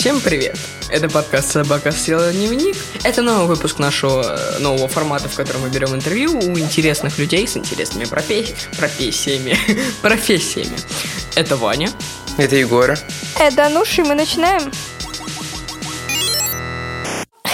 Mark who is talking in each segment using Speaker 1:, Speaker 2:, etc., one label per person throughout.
Speaker 1: Всем привет! Это подкаст «Собака съела дневник». Это новый выпуск нашего э, нового формата, в котором мы берем интервью у интересных людей с интересными профессиями. Профессиями. профессиями. Это Ваня.
Speaker 2: Это Егора.
Speaker 3: Это Ануша, и мы начинаем.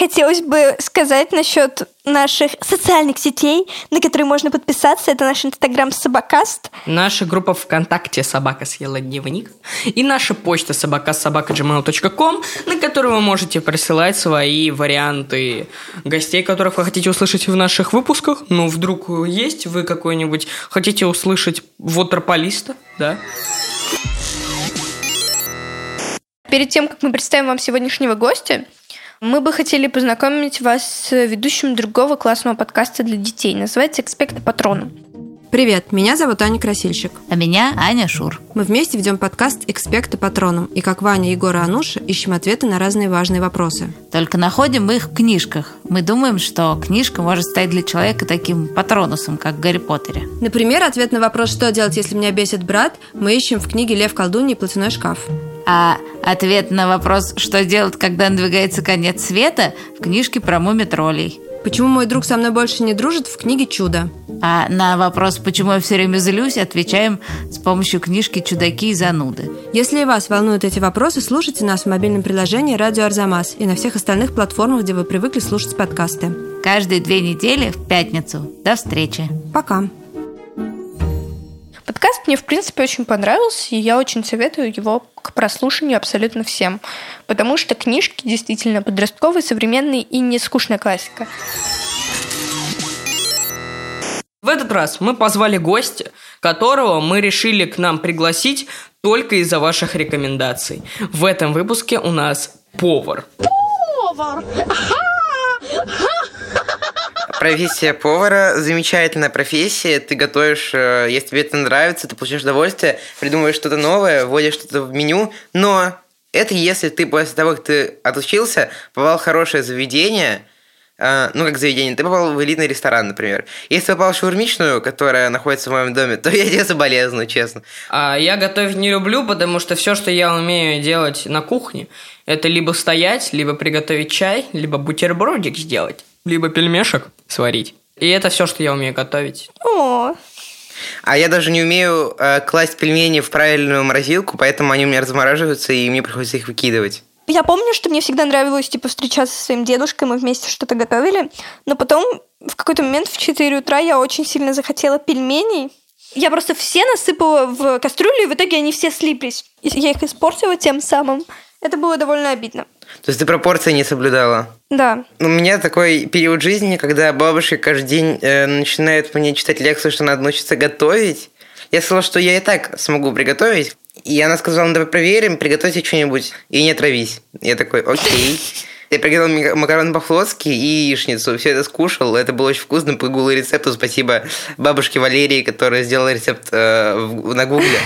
Speaker 3: Хотелось бы сказать насчет наших социальных сетей, на которые можно подписаться. Это наш инстаграм Собакаст.
Speaker 1: Наша группа ВКонтакте «Собака съела дневник». И наша почта собакасобака.gmail.com, на которую вы можете присылать свои варианты гостей, которых вы хотите услышать в наших выпусках. Ну, вдруг есть вы какой-нибудь... Хотите услышать вотерполиста, да?
Speaker 3: Перед тем, как мы представим вам сегодняшнего гостя, мы бы хотели познакомить вас с ведущим другого классного подкаста для детей. Называется «Экспекта Патрона».
Speaker 4: Привет, меня зовут Аня Красильщик.
Speaker 5: А меня Аня Шур.
Speaker 4: Мы вместе ведем подкаст «Экспекта Патроном», и как Ваня, Егор и Ануша ищем ответы на разные важные вопросы.
Speaker 5: Только находим мы их в книжках. Мы думаем, что книжка может стать для человека таким патронусом, как в Гарри Поттере.
Speaker 4: Например, ответ на вопрос «Что делать, если меня бесит брат?» мы ищем в книге «Лев, колдунья и платяной шкаф».
Speaker 5: А ответ на вопрос «Что делать, когда надвигается конец света?» в книжке про муми-троллей.
Speaker 4: Почему мой друг со мной больше не дружит в книге «Чудо»?
Speaker 5: А на вопрос «Почему я все время злюсь?» отвечаем с помощью книжки «Чудаки и зануды».
Speaker 4: Если и вас волнуют эти вопросы, слушайте нас в мобильном приложении «Радио Арзамас» и на всех остальных платформах, где вы привыкли слушать подкасты.
Speaker 5: Каждые две недели в пятницу. До встречи.
Speaker 4: Пока.
Speaker 3: Подкаст мне, в принципе, очень понравился, и я очень советую его к прослушиванию абсолютно всем. Потому что книжки действительно подростковые, современные и не скучная классика.
Speaker 1: В этот раз мы позвали гостя, которого мы решили к нам пригласить только из-за ваших рекомендаций. В этом выпуске у нас повар.
Speaker 3: Повар!
Speaker 2: Профессия повара замечательная профессия. Ты готовишь, э, если тебе это нравится, ты получаешь удовольствие, придумываешь что-то новое, вводишь что-то в меню. Но это если ты после того, как ты отучился, попал в хорошее заведение, э, ну, как заведение, ты попал в элитный ресторан, например. Если попал в шаурмичную, которая находится в моем доме, то я тебе соболезную, честно.
Speaker 1: А я готовить не люблю, потому что все, что я умею делать на кухне, это либо стоять, либо приготовить чай, либо бутербродик сделать, либо пельмешек сварить. И это все, что я умею готовить.
Speaker 3: О,
Speaker 2: А я даже не умею э, класть пельмени в правильную морозилку, поэтому они у меня размораживаются, и мне приходится их выкидывать.
Speaker 3: Я помню, что мне всегда нравилось, типа, встречаться со своим дедушкой, мы вместе что-то готовили, но потом в какой-то момент в 4 утра я очень сильно захотела пельменей. Я просто все насыпала в кастрюлю, и в итоге они все слиплись. И я их испортила тем самым. Это было довольно обидно.
Speaker 2: То есть ты пропорции не соблюдала?
Speaker 3: Да.
Speaker 2: У меня такой период жизни, когда бабушка каждый день э, начинает мне читать лекцию, что надо научиться готовить. Я сказала, что я и так смогу приготовить. И она сказала, ну давай проверим, приготовьте что-нибудь и не отравись. Я такой, окей. Я приготовил макароны по-флотски и яичницу. Все это скушал. Это было очень вкусно по гуглу рецепту. Спасибо бабушке Валерии, которая сделала рецепт э, в- на гугле.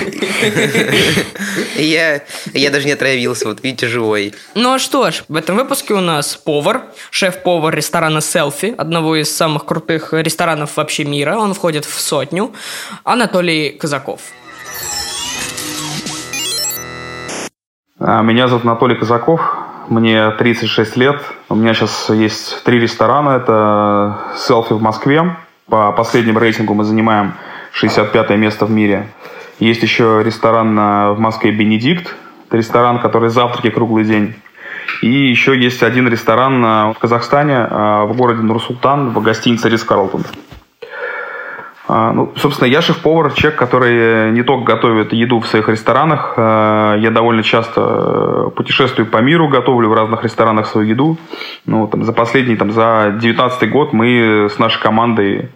Speaker 2: И я, я даже не отравился. Вот видите, живой.
Speaker 1: Ну а что ж, в этом выпуске у нас повар, шеф-повар ресторана «Селфи», одного из самых крутых ресторанов вообще мира. Он входит в сотню. Анатолий Казаков.
Speaker 6: А, Меня зовут Анатолий Казаков, мне 36 лет. У меня сейчас есть три ресторана. Это селфи в Москве. По последнему рейтингу мы занимаем 65 место в мире. Есть еще ресторан а, в Москве «Бенедикт». Это ресторан, который завтраки круглый день. И еще есть один ресторан а, в Казахстане, а, в городе Нур-Султан, в гостинице «Рис Карлтон». А, Ну, собственно, я шеф-повар, человек, который не только готовит еду в своих ресторанах. а, Я довольно часто э, путешествую по миру, готовлю в разных ресторанах свою еду. Ну, там, за последний, там, за 19 год мы с нашей командой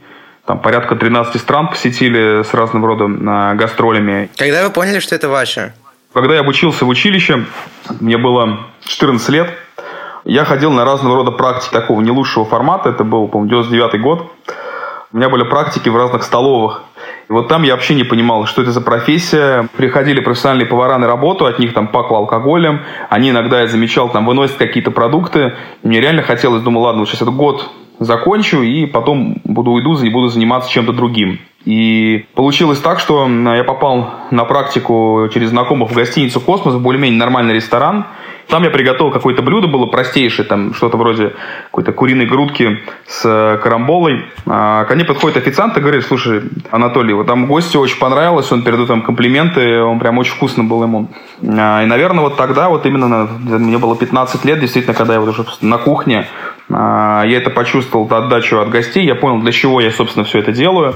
Speaker 6: там, порядка 13 стран посетили с разным родом а, гастролями.
Speaker 2: Когда вы поняли, что это ваше?
Speaker 6: Когда я обучился в училище, мне было 14 лет, я ходил на разного рода практики такого не лучшего формата. Это был, по-моему, 99 год. У меня были практики в разных столовых. И вот там я вообще не понимал, что это за профессия. Приходили профессиональные повара на работу, от них там пахло алкоголем. Они иногда, я замечал, там выносят какие-то продукты. Мне реально хотелось, думал, ладно, вот сейчас этот год закончу, и потом буду уйду и буду заниматься чем-то другим. И получилось так, что я попал на практику через знакомых в гостиницу «Космос», в более-менее нормальный ресторан – там я приготовил какое-то блюдо, было простейшее, там что-то вроде какой-то куриной грудки с э, карамболой. А ко мне подходит официант и говорит, слушай, Анатолий, вот там гостю очень понравилось, он передает там комплименты, он прям очень вкусно был ему. А, и, наверное, вот тогда, вот именно, мне было 15 лет, действительно, когда я вот уже на кухне, а, я это почувствовал, отдачу от гостей, я понял, для чего я, собственно, все это делаю.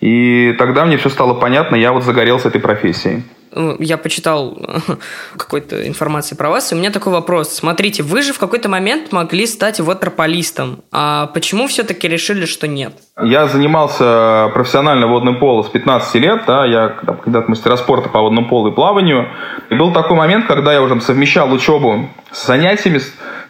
Speaker 6: И тогда мне все стало понятно, я вот загорелся этой профессией.
Speaker 1: Ну, я почитал какой-то информации про вас, и у меня такой вопрос. Смотрите, вы же в какой-то момент могли стать ватерполистом, а почему все-таки решили, что нет?
Speaker 6: Я занимался профессионально водным полом с 15 лет, да, я когда-то мастера спорта по водному полу и плаванию. И был такой момент, когда я уже совмещал учебу с занятиями,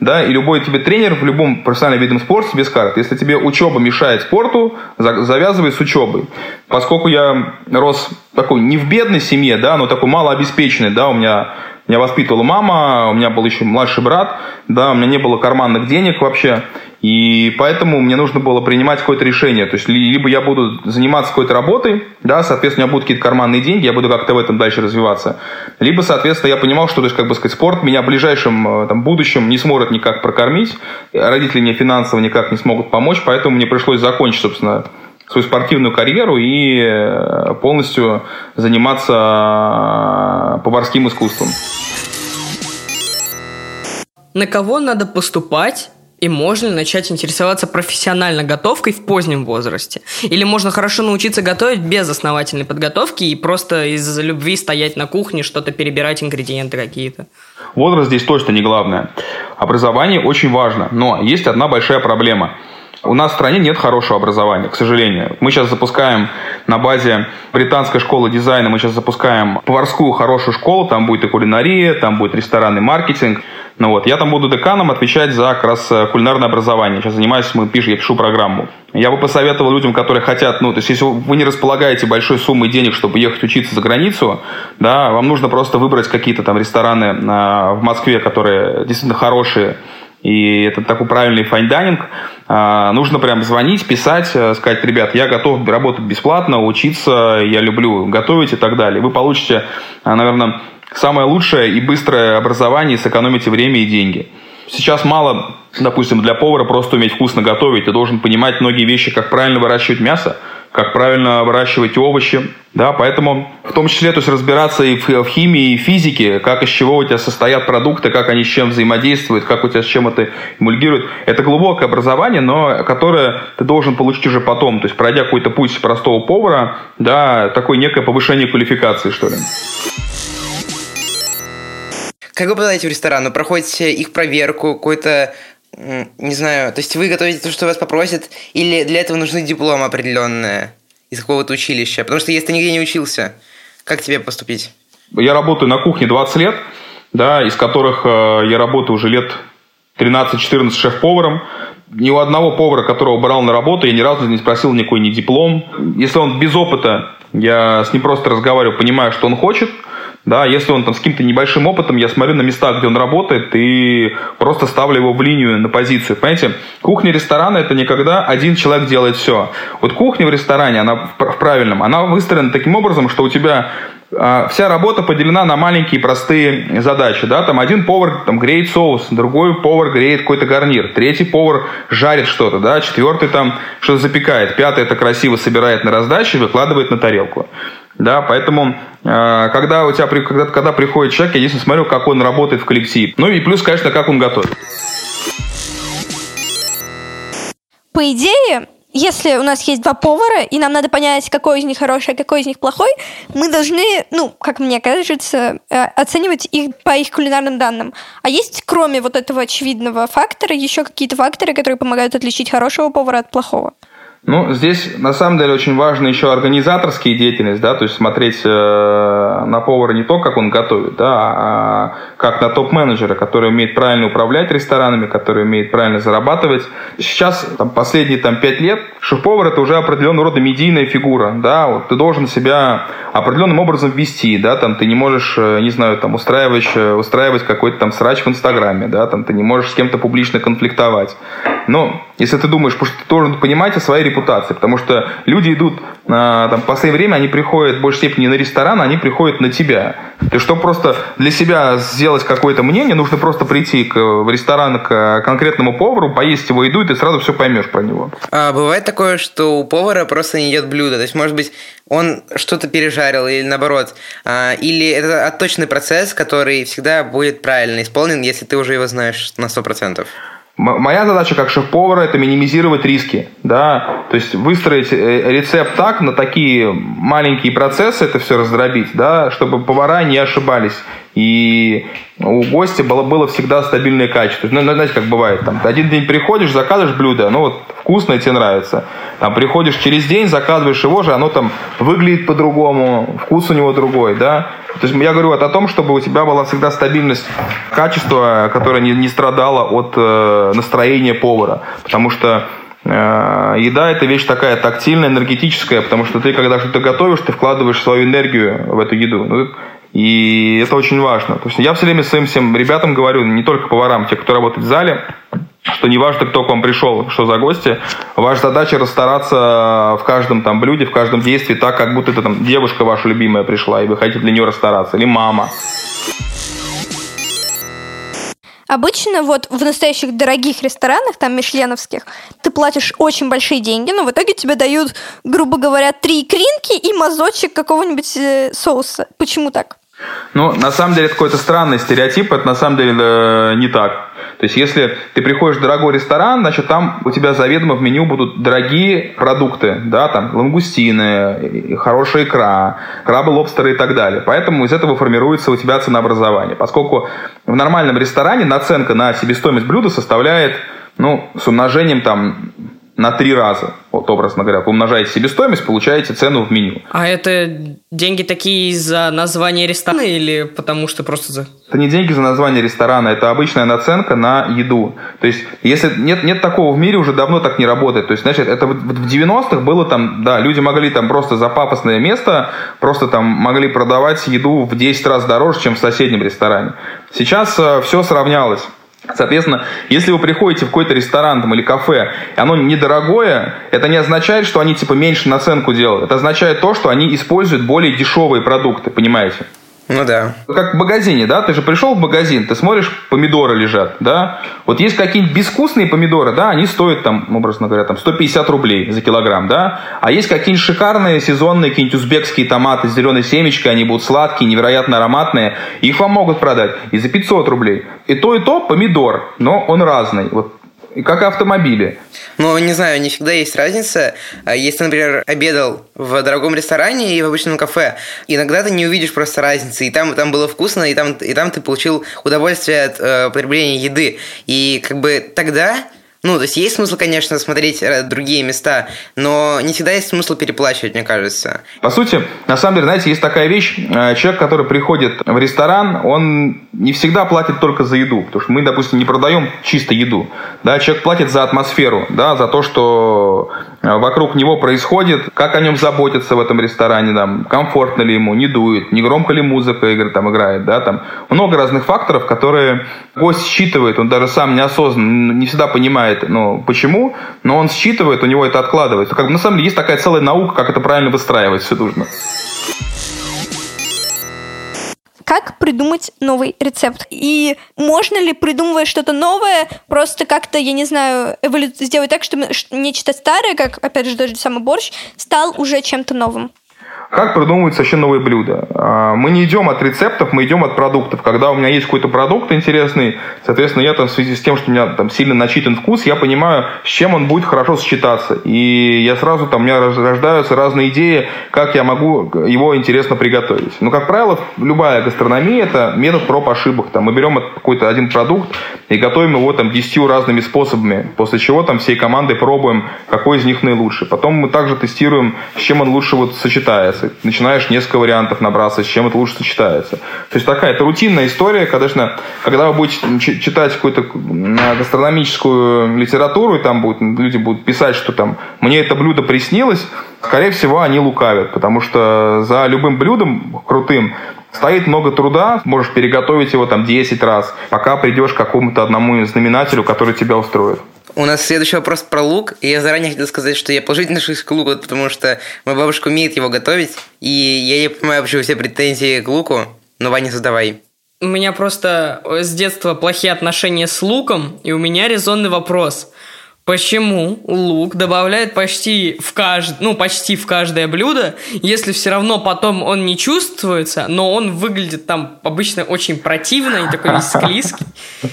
Speaker 6: да, и любой тебе тренер в любом профессиональном виде спорта тебе скажет, если тебе учеба мешает спорту, завязывай с учебой. Поскольку я рос такой не в бедной семье, да, но такой малообеспеченный, да, у меня меня воспитывала мама, у меня был еще младший брат, да, у меня не было карманных денег вообще, и поэтому мне нужно было принимать какое-то решение. То есть, либо я буду заниматься какой-то работой, да, соответственно, у меня будут какие-то карманные деньги, я буду как-то в этом дальше развиваться. Либо, соответственно, я понимал, что, то есть, как бы сказать, спорт меня в ближайшем э, там, будущем не сможет никак прокормить, родители мне финансово никак не смогут помочь, поэтому мне пришлось закончить, собственно, свою спортивную карьеру и э, полностью заниматься э, поварским искусством.
Speaker 1: На кого надо поступать и можно ли начать интересоваться профессионально готовкой в позднем возрасте? Или можно хорошо научиться готовить без основательной подготовки и просто из-за любви стоять на кухне, что-то перебирать, ингредиенты какие-то?
Speaker 6: Возраст здесь точно не главное. Образование очень важно, но есть одна большая проблема – у нас в стране нет хорошего образования, к сожалению. Мы сейчас запускаем на базе британской школы дизайна, мы сейчас запускаем поварскую хорошую школу, там будет и кулинария, там будет ресторанный маркетинг. Ну вот, я там буду деканом отвечать за как раз э, кулинарное образование. Сейчас занимаюсь, мы пишем, я пишу программу. Я бы посоветовал людям, которые хотят, ну, то есть, если вы не располагаете большой суммой денег, чтобы ехать учиться за границу, да, вам нужно просто выбрать какие-то там рестораны а, в Москве, которые действительно хорошие, и это такой правильный fine dining. А, нужно прям звонить, писать, э, сказать, ребят, я готов работать бесплатно, учиться, я люблю готовить и так далее. Вы получите, а, наверное, самое лучшее и быстрое образование, и сэкономите время и деньги. Сейчас мало, допустим, для повара просто уметь вкусно готовить. Ты должен понимать многие вещи, как правильно выращивать мясо, как правильно выращивать овощи. Да, поэтому в том числе то есть разбираться и в, в химии, и физике, как из чего у тебя состоят продукты, как они с чем взаимодействуют, как у тебя с чем это эмульгирует. Это глубокое образование, но которое ты должен получить уже потом. То есть пройдя какой-то путь простого повара, да, такое некое повышение квалификации, что ли.
Speaker 2: Как вы попадаете в ресторан? Вы проходите их проверку, какой-то не знаю, то есть вы готовите то, что вас попросят, или для этого нужны диплом определенное из какого-то училища? Потому что если ты нигде не учился, как тебе поступить?
Speaker 6: Я работаю на кухне 20 лет, да, из которых э, я работаю уже лет 13-14 шеф-поваром. Ни у одного повара, которого брал на работу, я ни разу не спросил никакой ни диплом. Если он без опыта, я с ним просто разговариваю, понимаю, что он хочет – да, если он там с каким-то небольшим опытом, я смотрю на места, где он работает, и просто ставлю его в линию на позицию. Понимаете, кухня ресторана это не когда один человек делает все. Вот кухня в ресторане, она в правильном, она выстроена таким образом, что у тебя а, вся работа поделена на маленькие простые задачи. Да? Там один повар там, греет соус, другой повар греет какой-то гарнир, третий повар жарит что-то, да? четвертый там что-то запекает, пятый это красиво собирает на раздаче и выкладывает на тарелку. Да, поэтому, э, когда у тебя, когда, когда приходит человек, я единственное смотрю, как он работает в коллективе. Ну и плюс, конечно, как он готовит.
Speaker 3: По идее, если у нас есть два повара, и нам надо понять, какой из них хороший, а какой из них плохой, мы должны, ну, как мне кажется, э, оценивать их по их кулинарным данным. А есть, кроме вот этого очевидного фактора, еще какие-то факторы, которые помогают отличить хорошего повара от плохого?
Speaker 6: Ну, здесь на самом деле очень важна еще организаторская деятельность, да, то есть смотреть э, на повара не то, как он готовит, да, а как на топ-менеджера, который умеет правильно управлять ресторанами, который умеет правильно зарабатывать. Сейчас, там, последние там, пять лет, шеф-повар это уже определенного рода медийная фигура, да, вот ты должен себя определенным образом вести, да, там ты не можешь, э, не знаю, там устраивать, э, устраивать какой-то там срач в Инстаграме, да, там ты не можешь с кем-то публично конфликтовать, Но если ты думаешь, потому что ты должен понимать о своей репутации, потому что люди идут, а, там, в последнее время они приходят в большей степени на ресторан, они приходят на тебя. Ты чтобы просто для себя сделать какое-то мнение, нужно просто прийти к, в ресторан к конкретному повару, поесть его еду, и ты сразу все поймешь про него.
Speaker 2: А бывает такое, что у повара просто не идет блюдо. То есть, может быть, он что-то пережарил или наоборот. А, или это отточенный процесс, который всегда будет правильно исполнен, если ты уже его знаешь на 100%.
Speaker 6: Моя задача как шеф-повара – это минимизировать риски. Да? То есть выстроить э, рецепт так, на такие маленькие процессы это все раздробить, да, чтобы повара не ошибались. И у гостя было, было всегда стабильное качество. Ну, знаете, как бывает, там, один день приходишь, заказываешь блюдо, ну вот вкусное, тебе нравится. Там приходишь через день, заказываешь его же, оно там выглядит по-другому, вкус у него другой, да. То есть я говорю вот о том, чтобы у тебя была всегда стабильность качества, которая не, не страдала от э, настроения повара. Потому что э, еда это вещь такая тактильная, энергетическая, потому что ты, когда что-то готовишь, ты вкладываешь свою энергию в эту еду. Ну, и это очень важно. То есть я все время своим всем ребятам говорю, не только поварам, те, кто работает в зале, что не важно, кто к вам пришел, что за гости, ваша задача расстараться в каждом там блюде, в каждом действии так, как будто это там девушка ваша любимая пришла, и вы хотите для нее расстараться, или мама.
Speaker 3: Обычно вот в настоящих дорогих ресторанах, там мишленовских, ты платишь очень большие деньги, но в итоге тебе дают, грубо говоря, три кринки и мазочек какого-нибудь э, соуса. Почему так?
Speaker 6: Ну, на самом деле, это какой-то странный стереотип, это на самом деле э, не так. То есть, если ты приходишь в дорогой ресторан, значит, там у тебя заведомо в меню будут дорогие продукты, да, там, лангустины, хорошая икра, крабы, лобстеры и так далее. Поэтому из этого формируется у тебя ценообразование. Поскольку в нормальном ресторане наценка на себестоимость блюда составляет, ну, с умножением там на три раза. Вот, образно говоря, вы умножаете себестоимость, получаете цену в меню.
Speaker 1: А это деньги такие за название ресторана или потому что просто за...
Speaker 6: Это не деньги за название ресторана, это обычная наценка на еду. То есть, если нет, нет такого в мире, уже давно так не работает. То есть, значит, это в 90-х было там, да, люди могли там просто за пафосное место, просто там могли продавать еду в 10 раз дороже, чем в соседнем ресторане. Сейчас э, все сравнялось. Соответственно, если вы приходите в какой-то ресторан там, или кафе, и оно недорогое, это не означает, что они типа меньше наценку делают. Это означает то, что они используют более дешевые продукты, понимаете?
Speaker 2: Ну да.
Speaker 6: Как в магазине, да? Ты же пришел в магазин, ты смотришь, помидоры лежат, да? Вот есть какие-нибудь безвкусные помидоры, да, они стоят там, образно говоря, там 150 рублей за килограмм, да? А есть какие-нибудь шикарные сезонные какие-нибудь узбекские томаты с зеленой семечкой, они будут сладкие, невероятно ароматные, их вам могут продать и за 500 рублей. И то, и то помидор, но он разный. Вот как автомобили.
Speaker 2: Ну, не знаю, не всегда есть разница. А если, например, обедал в дорогом ресторане и в обычном кафе, иногда ты не увидишь просто разницы. И там, там было вкусно, и там, и там ты получил удовольствие от э, потребления еды. И как бы тогда ну, то есть есть смысл, конечно, смотреть э, другие места, но не всегда есть смысл переплачивать, мне кажется.
Speaker 6: По сути, на самом деле, знаете, есть такая вещь. Э, человек, который приходит в ресторан, он не всегда платит только за еду. Потому что мы, допустим, не продаем чисто еду. Да, человек платит за атмосферу, да, за то, что вокруг него происходит, как о нем заботятся в этом ресторане, там, комфортно ли ему, не дует, не громко ли музыка игры там играет, да, там много разных факторов, которые гость считывает, он даже сам неосознанно, не всегда понимает, ну, почему, но он считывает, у него это откладывается. Как на самом деле есть такая целая наука, как это правильно выстраивать все нужно.
Speaker 3: Как придумать новый рецепт. И можно ли, придумывая что-то новое, просто как-то, я не знаю, эволю... сделать так, чтобы нечто старое, как, опять же, даже самый борщ, стал уже чем-то новым?
Speaker 6: Как придумываются вообще новые блюда? А, мы не идем от рецептов, мы идем от продуктов. Когда у меня есть какой-то продукт интересный, соответственно, я там в связи с тем, что у меня там сильно начитан вкус, я понимаю, с чем он будет хорошо сочетаться. И я сразу там, у меня рождаются разные идеи, как я могу его интересно приготовить. Но, как правило, любая гастрономия – это метод проб ошибок. Там, мы берем какой-то один продукт и готовим его там десятью разными способами, после чего там всей командой пробуем, какой из них наилучший. Потом мы также тестируем, с чем он лучше вот сочетается сочетается. Начинаешь несколько вариантов набраться, с чем это лучше сочетается. То есть такая, это рутинная история, конечно, когда вы будете читать какую-то гастрономическую литературу, и там будут, люди будут писать, что там «мне это блюдо приснилось», скорее всего, они лукавят, потому что за любым блюдом крутым Стоит много труда, можешь переготовить его там 10 раз, пока придешь к какому-то одному знаменателю, который тебя устроит.
Speaker 2: У нас следующий вопрос про лук, и я заранее хотел сказать, что я положительно отношусь к луку, потому что моя бабушка умеет его готовить, и я не понимаю вообще все претензии к луку, но Ваня, задавай.
Speaker 1: У меня просто с детства плохие отношения с луком, и у меня резонный вопрос. Почему лук добавляют почти в кажд... ну, почти в каждое блюдо, если все равно потом он не чувствуется, но он выглядит там обычно очень противно и такой весь склизкий?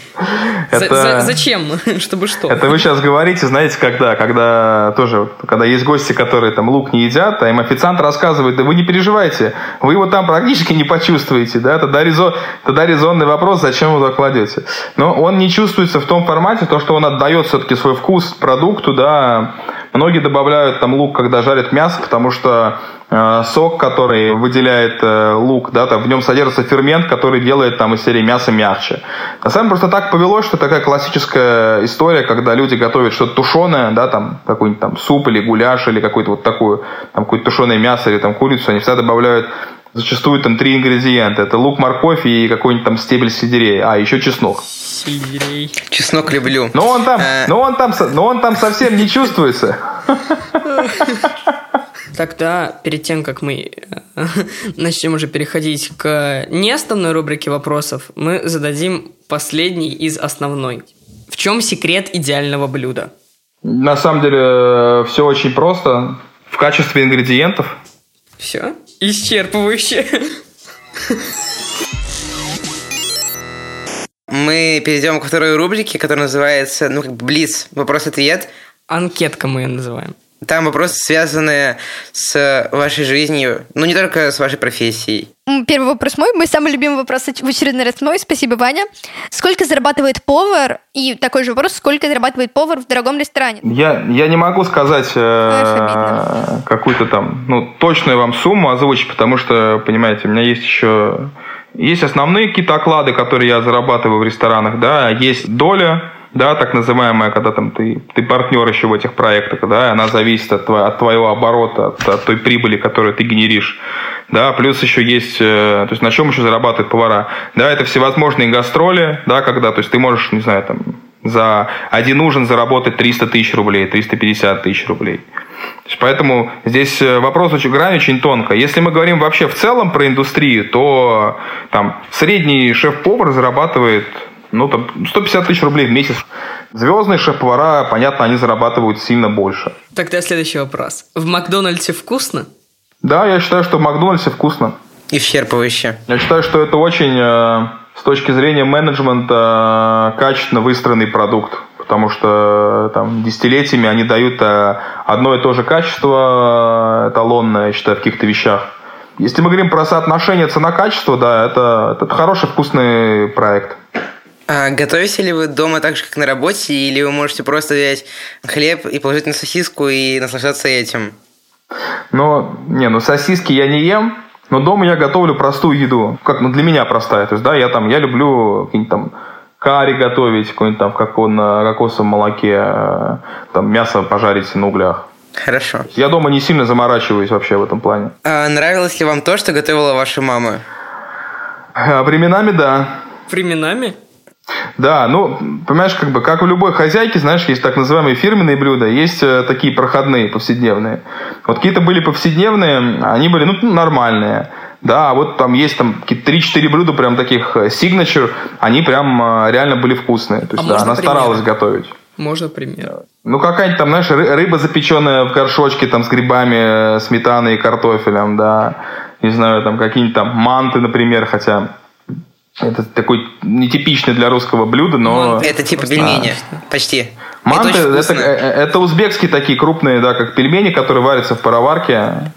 Speaker 1: За-
Speaker 6: Это-
Speaker 1: за- Зачем? Чтобы что?
Speaker 6: Это вы сейчас говорите, знаете, когда, когда тоже, когда есть гости, которые там лук не едят, а им официант рассказывает, да вы не переживайте, вы его там практически не почувствуете, да, тогда, резон, тогда резонный вопрос, зачем вы туда кладете. Но он не чувствуется в том формате, то, что он отдает все-таки свой вкус продукту, да, многие добавляют там лук, когда жарят мясо, потому что э, сок, который выделяет э, лук, да, там в нем содержится фермент, который делает там из серии мясо мягче. На самом деле просто так повелось, что такая классическая история, когда люди готовят что-то тушеное, да, там какой-нибудь там суп или гуляш или какой-то вот такую, там какое-то тушеное мясо или там курицу, они всегда добавляют зачастую там три ингредиента. Это лук, морковь и какой-нибудь там стебель сельдерея. А, еще чеснок.
Speaker 1: Сельдерей.
Speaker 2: Чеснок люблю.
Speaker 6: Но он там,
Speaker 2: Э.
Speaker 6: но он там, но он там совсем не чувствуется.
Speaker 1: Тогда, перед тем, как мы э, начнем уже переходить к не основной рубрике вопросов, мы зададим последний из основной. В чем секрет идеального блюда?
Speaker 6: На самом деле все очень просто. В качестве ингредиентов.
Speaker 1: Все? Исчерпывающе.
Speaker 2: Мы перейдем ко второй рубрике, которая называется, ну, как бы Блиц, вопрос-ответ.
Speaker 1: Анкетка мы ее называем.
Speaker 2: Там вопросы, связанные с вашей жизнью, ну, не только с вашей профессией.
Speaker 3: Первый вопрос мой, мой самый любимый вопрос в очередной раз мой, спасибо, Ваня. Сколько зарабатывает повар? И такой же вопрос, сколько зарабатывает повар в дорогом ресторане?
Speaker 6: Я, я не могу сказать э, какую-то там, ну, точную вам сумму озвучить, потому что, понимаете, у меня есть еще... Есть основные какие-то оклады, которые я зарабатываю в ресторанах, да, есть доля, да, так называемая, когда там ты, ты партнер еще в этих проектах, да, она зависит от, от твоего оборота, от, от той прибыли, которую ты генеришь. Да, плюс еще есть, э, то есть на чем еще зарабатывают повара. Да, это всевозможные гастроли, да, когда, то есть ты можешь, не знаю, там, за один ужин заработать 300 тысяч рублей, 350 тысяч рублей. Поэтому здесь э, вопрос очень грань очень тонко. Если мы говорим вообще в целом про индустрию, то там средний шеф-повар зарабатывает ну, там, 150 тысяч рублей в месяц. Звездные шеф-повара, понятно, они зарабатывают сильно больше.
Speaker 1: Тогда следующий вопрос. В Макдональдсе вкусно?
Speaker 6: Да, я считаю, что в Макдональдсе вкусно.
Speaker 2: Исчерпывающе.
Speaker 6: Я считаю, что это очень, э, с точки зрения менеджмента, э, качественно выстроенный продукт. Потому что э, там десятилетиями они дают э, одно и то же качество э, эталонное, я считаю, в каких-то вещах. Если мы говорим про соотношение цена-качество, да, это, это хороший вкусный проект.
Speaker 2: А готовите ли вы дома так же, как на работе, или вы можете просто взять хлеб и положить на сосиску и наслаждаться этим?
Speaker 6: Но, не, ну сосиски я не ем, но дома я готовлю простую еду. Как, ну, для меня простая. То есть, да, я там, я люблю какие-нибудь там карри готовить, какой-нибудь там в коко- на кокосовом молоке, э, там мясо пожарить на углях.
Speaker 2: Хорошо.
Speaker 6: Я дома не сильно заморачиваюсь вообще в этом плане.
Speaker 2: А нравилось ли вам то, что готовила ваша мама?
Speaker 6: А Временами да.
Speaker 1: Временами?
Speaker 6: Да, ну, понимаешь, как бы, как у любой хозяйки, знаешь, есть так называемые фирменные блюда, есть э, такие проходные, повседневные. Вот какие-то были повседневные, они были, ну, нормальные. Да, а вот там есть там какие-то 3-4 блюда прям таких э, signature, они прям э, реально были вкусные. То есть,
Speaker 1: А
Speaker 6: да, она
Speaker 1: пример?
Speaker 6: старалась готовить.
Speaker 1: Можно пример.
Speaker 6: Ну, какая-нибудь там, знаешь, ры- рыба запеченная в горшочке там с грибами, э, сметаной и картофелем, да. Не знаю, там какие-нибудь там манты, например, хотя это такой нетипичный для русского блюда, но...
Speaker 1: Манты.
Speaker 2: Это типа пельмени. Почти.
Speaker 6: Манты
Speaker 2: это
Speaker 6: это,
Speaker 2: вкусно.
Speaker 6: э, это узбекские такие крупные, да, как пельмени, которые варятся в пароварке.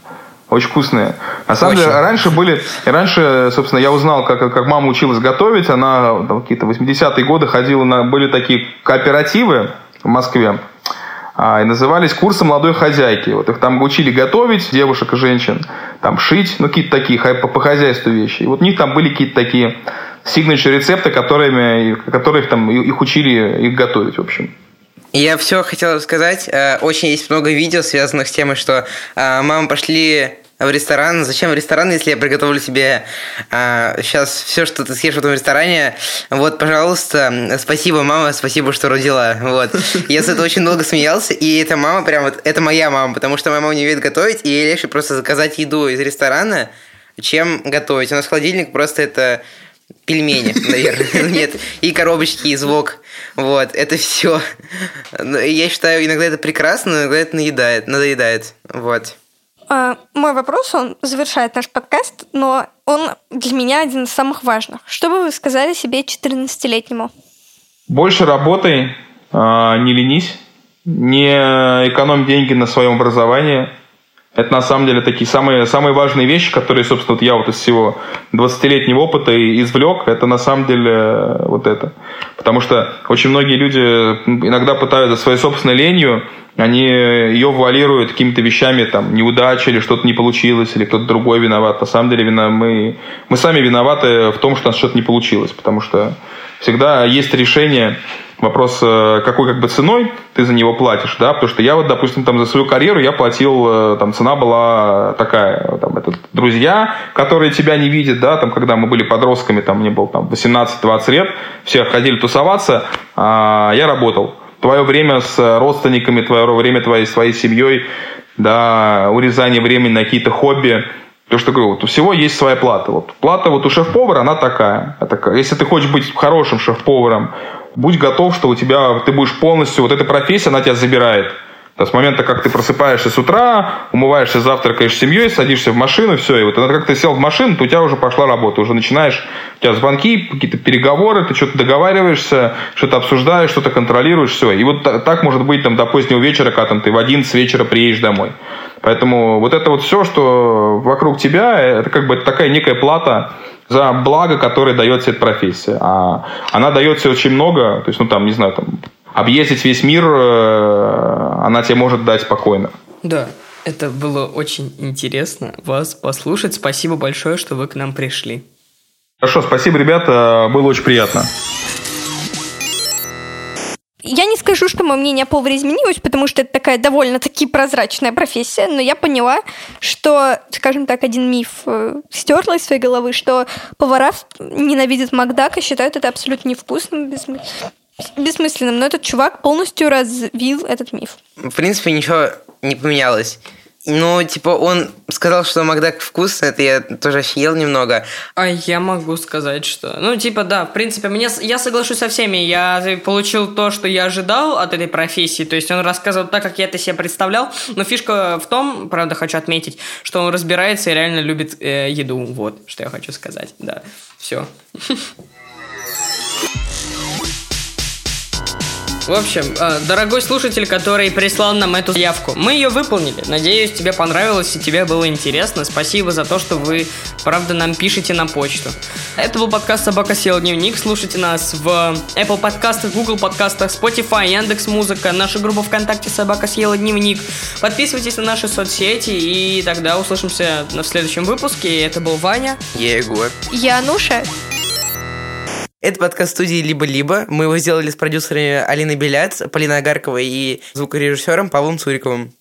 Speaker 6: Очень вкусные. На самом
Speaker 2: Очень.
Speaker 6: деле, раньше были, раньше, собственно, я узнал, как, как мама училась готовить. Она там, какие-то 80-е годы ходила на, были такие кооперативы в Москве. а, и назывались курсы молодой хозяйки. Вот их там учили готовить девушек и женщин, там шить, ну какие-то такие по, по хозяйству вещи. И вот у них там были какие-то такие signature рецепты, которыми, которых там их учили их готовить, в общем.
Speaker 2: Я все хотел рассказать. Э, Очень есть много видео, связанных с тем, что э, мамы пошли в ресторан. Зачем в ресторан, если я приготовлю себе а, сейчас все, что ты съешь в этом ресторане? Вот, пожалуйста, спасибо, мама, спасибо, что родила. Вот. Я с этого очень долго смеялся, и эта мама прям вот, это моя мама, потому что моя мама не умеет готовить, и ей легче просто заказать еду из ресторана, чем готовить. У нас холодильник просто это пельмени, наверное, нет, и коробочки из ВОК. Вот, это все. Я считаю, иногда это прекрасно, иногда это наедает, надоедает. Вот.
Speaker 3: А, мой вопрос, он завершает наш подкаст, но он для меня один из самых важных. Что бы вы сказали себе 14-летнему?
Speaker 6: Больше работай, а, не ленись, не экономь деньги на своем образовании. Это на самом деле такие самые, самые важные вещи, которые, собственно, вот я вот из всего 20-летнего опыта извлек, это на самом деле вот это. Потому что очень многие люди иногда пытаются своей собственной ленью они ее вуалируют какими-то вещами, там, неудачи или что-то не получилось, или кто-то другой виноват. На самом деле вина, мы, мы сами виноваты в том, что у нас что-то не получилось, потому что всегда есть решение, вопрос, э, какой как бы ценой ты за него платишь, да, потому что я вот, допустим, там за свою карьеру я платил, э, там цена была такая, там, это друзья, которые тебя не видят, да, там, когда мы были подростками, там, мне было там 18-20 лет, все ходили тусоваться, а я работал твое время с родственниками, твое время твоей своей семьей, да, урезание времени на какие-то хобби. То, что говорю, вот у всего есть своя плата. Вот плата вот у шеф-повара, она такая. такая. Если ты хочешь быть хорошим шеф-поваром, будь готов, что у тебя, ты будешь полностью, вот эта профессия, она тебя забирает. Да, с момента, как ты просыпаешься с утра, умываешься, завтракаешь с семьей, садишься в машину, все, и вот как ты сел в машину, то у тебя уже пошла работа, уже начинаешь, у тебя звонки, какие-то переговоры, ты что-то договариваешься, что-то обсуждаешь, что-то контролируешь, все. И вот так может быть там до позднего вечера, когда там, ты в 11 вечера приедешь домой. Поэтому вот это вот все, что вокруг тебя, это как бы такая некая плата за благо, которое дает тебе эта профессия. А она дает тебе очень много, то есть, ну там, не знаю, там объездить весь мир э, она тебе может дать спокойно.
Speaker 1: Да, это было очень интересно вас послушать. Спасибо большое, что вы к нам пришли.
Speaker 6: Хорошо, спасибо, ребята, было очень приятно.
Speaker 3: Скажу, что мое мнение о поваре изменилось, потому что это такая довольно-таки прозрачная профессия, но я поняла, что, скажем так, один миф э, стерла из своей головы, что повара ненавидят Макдак и считают это абсолютно невкусным, бессмысленным, но этот чувак полностью развил этот миф.
Speaker 2: В принципе, ничего не поменялось. Ну, типа, он сказал, что Макдак вкусный, это я тоже съел немного.
Speaker 1: А я могу сказать, что... Ну, типа, да, в принципе, мне, я соглашусь со всеми. Я получил то, что я ожидал от этой профессии. То есть он рассказывал так, как я это себе представлял. Но фишка в том, правда, хочу отметить, что он разбирается и реально любит э, еду. Вот, что я хочу сказать. Да, все. В общем, э, дорогой слушатель, который прислал нам эту заявку, мы ее выполнили. Надеюсь, тебе понравилось и тебе было интересно. Спасибо за то, что вы, правда, нам пишете на почту. Это был подкаст «Собака сел дневник». Слушайте нас в Apple подкастах, Google подкастах, Spotify, Яндекс Музыка, наша группа ВКонтакте «Собака съела дневник». Подписывайтесь на наши соцсети, и тогда услышимся в следующем выпуске. Это был Ваня.
Speaker 2: Я Егор.
Speaker 3: Я Нуша.
Speaker 2: Это подкаст студии «Либо-либо». Мы его сделали с продюсерами Алиной Беляц, Полиной Агарковой и звукорежиссером Павлом Цуриковым.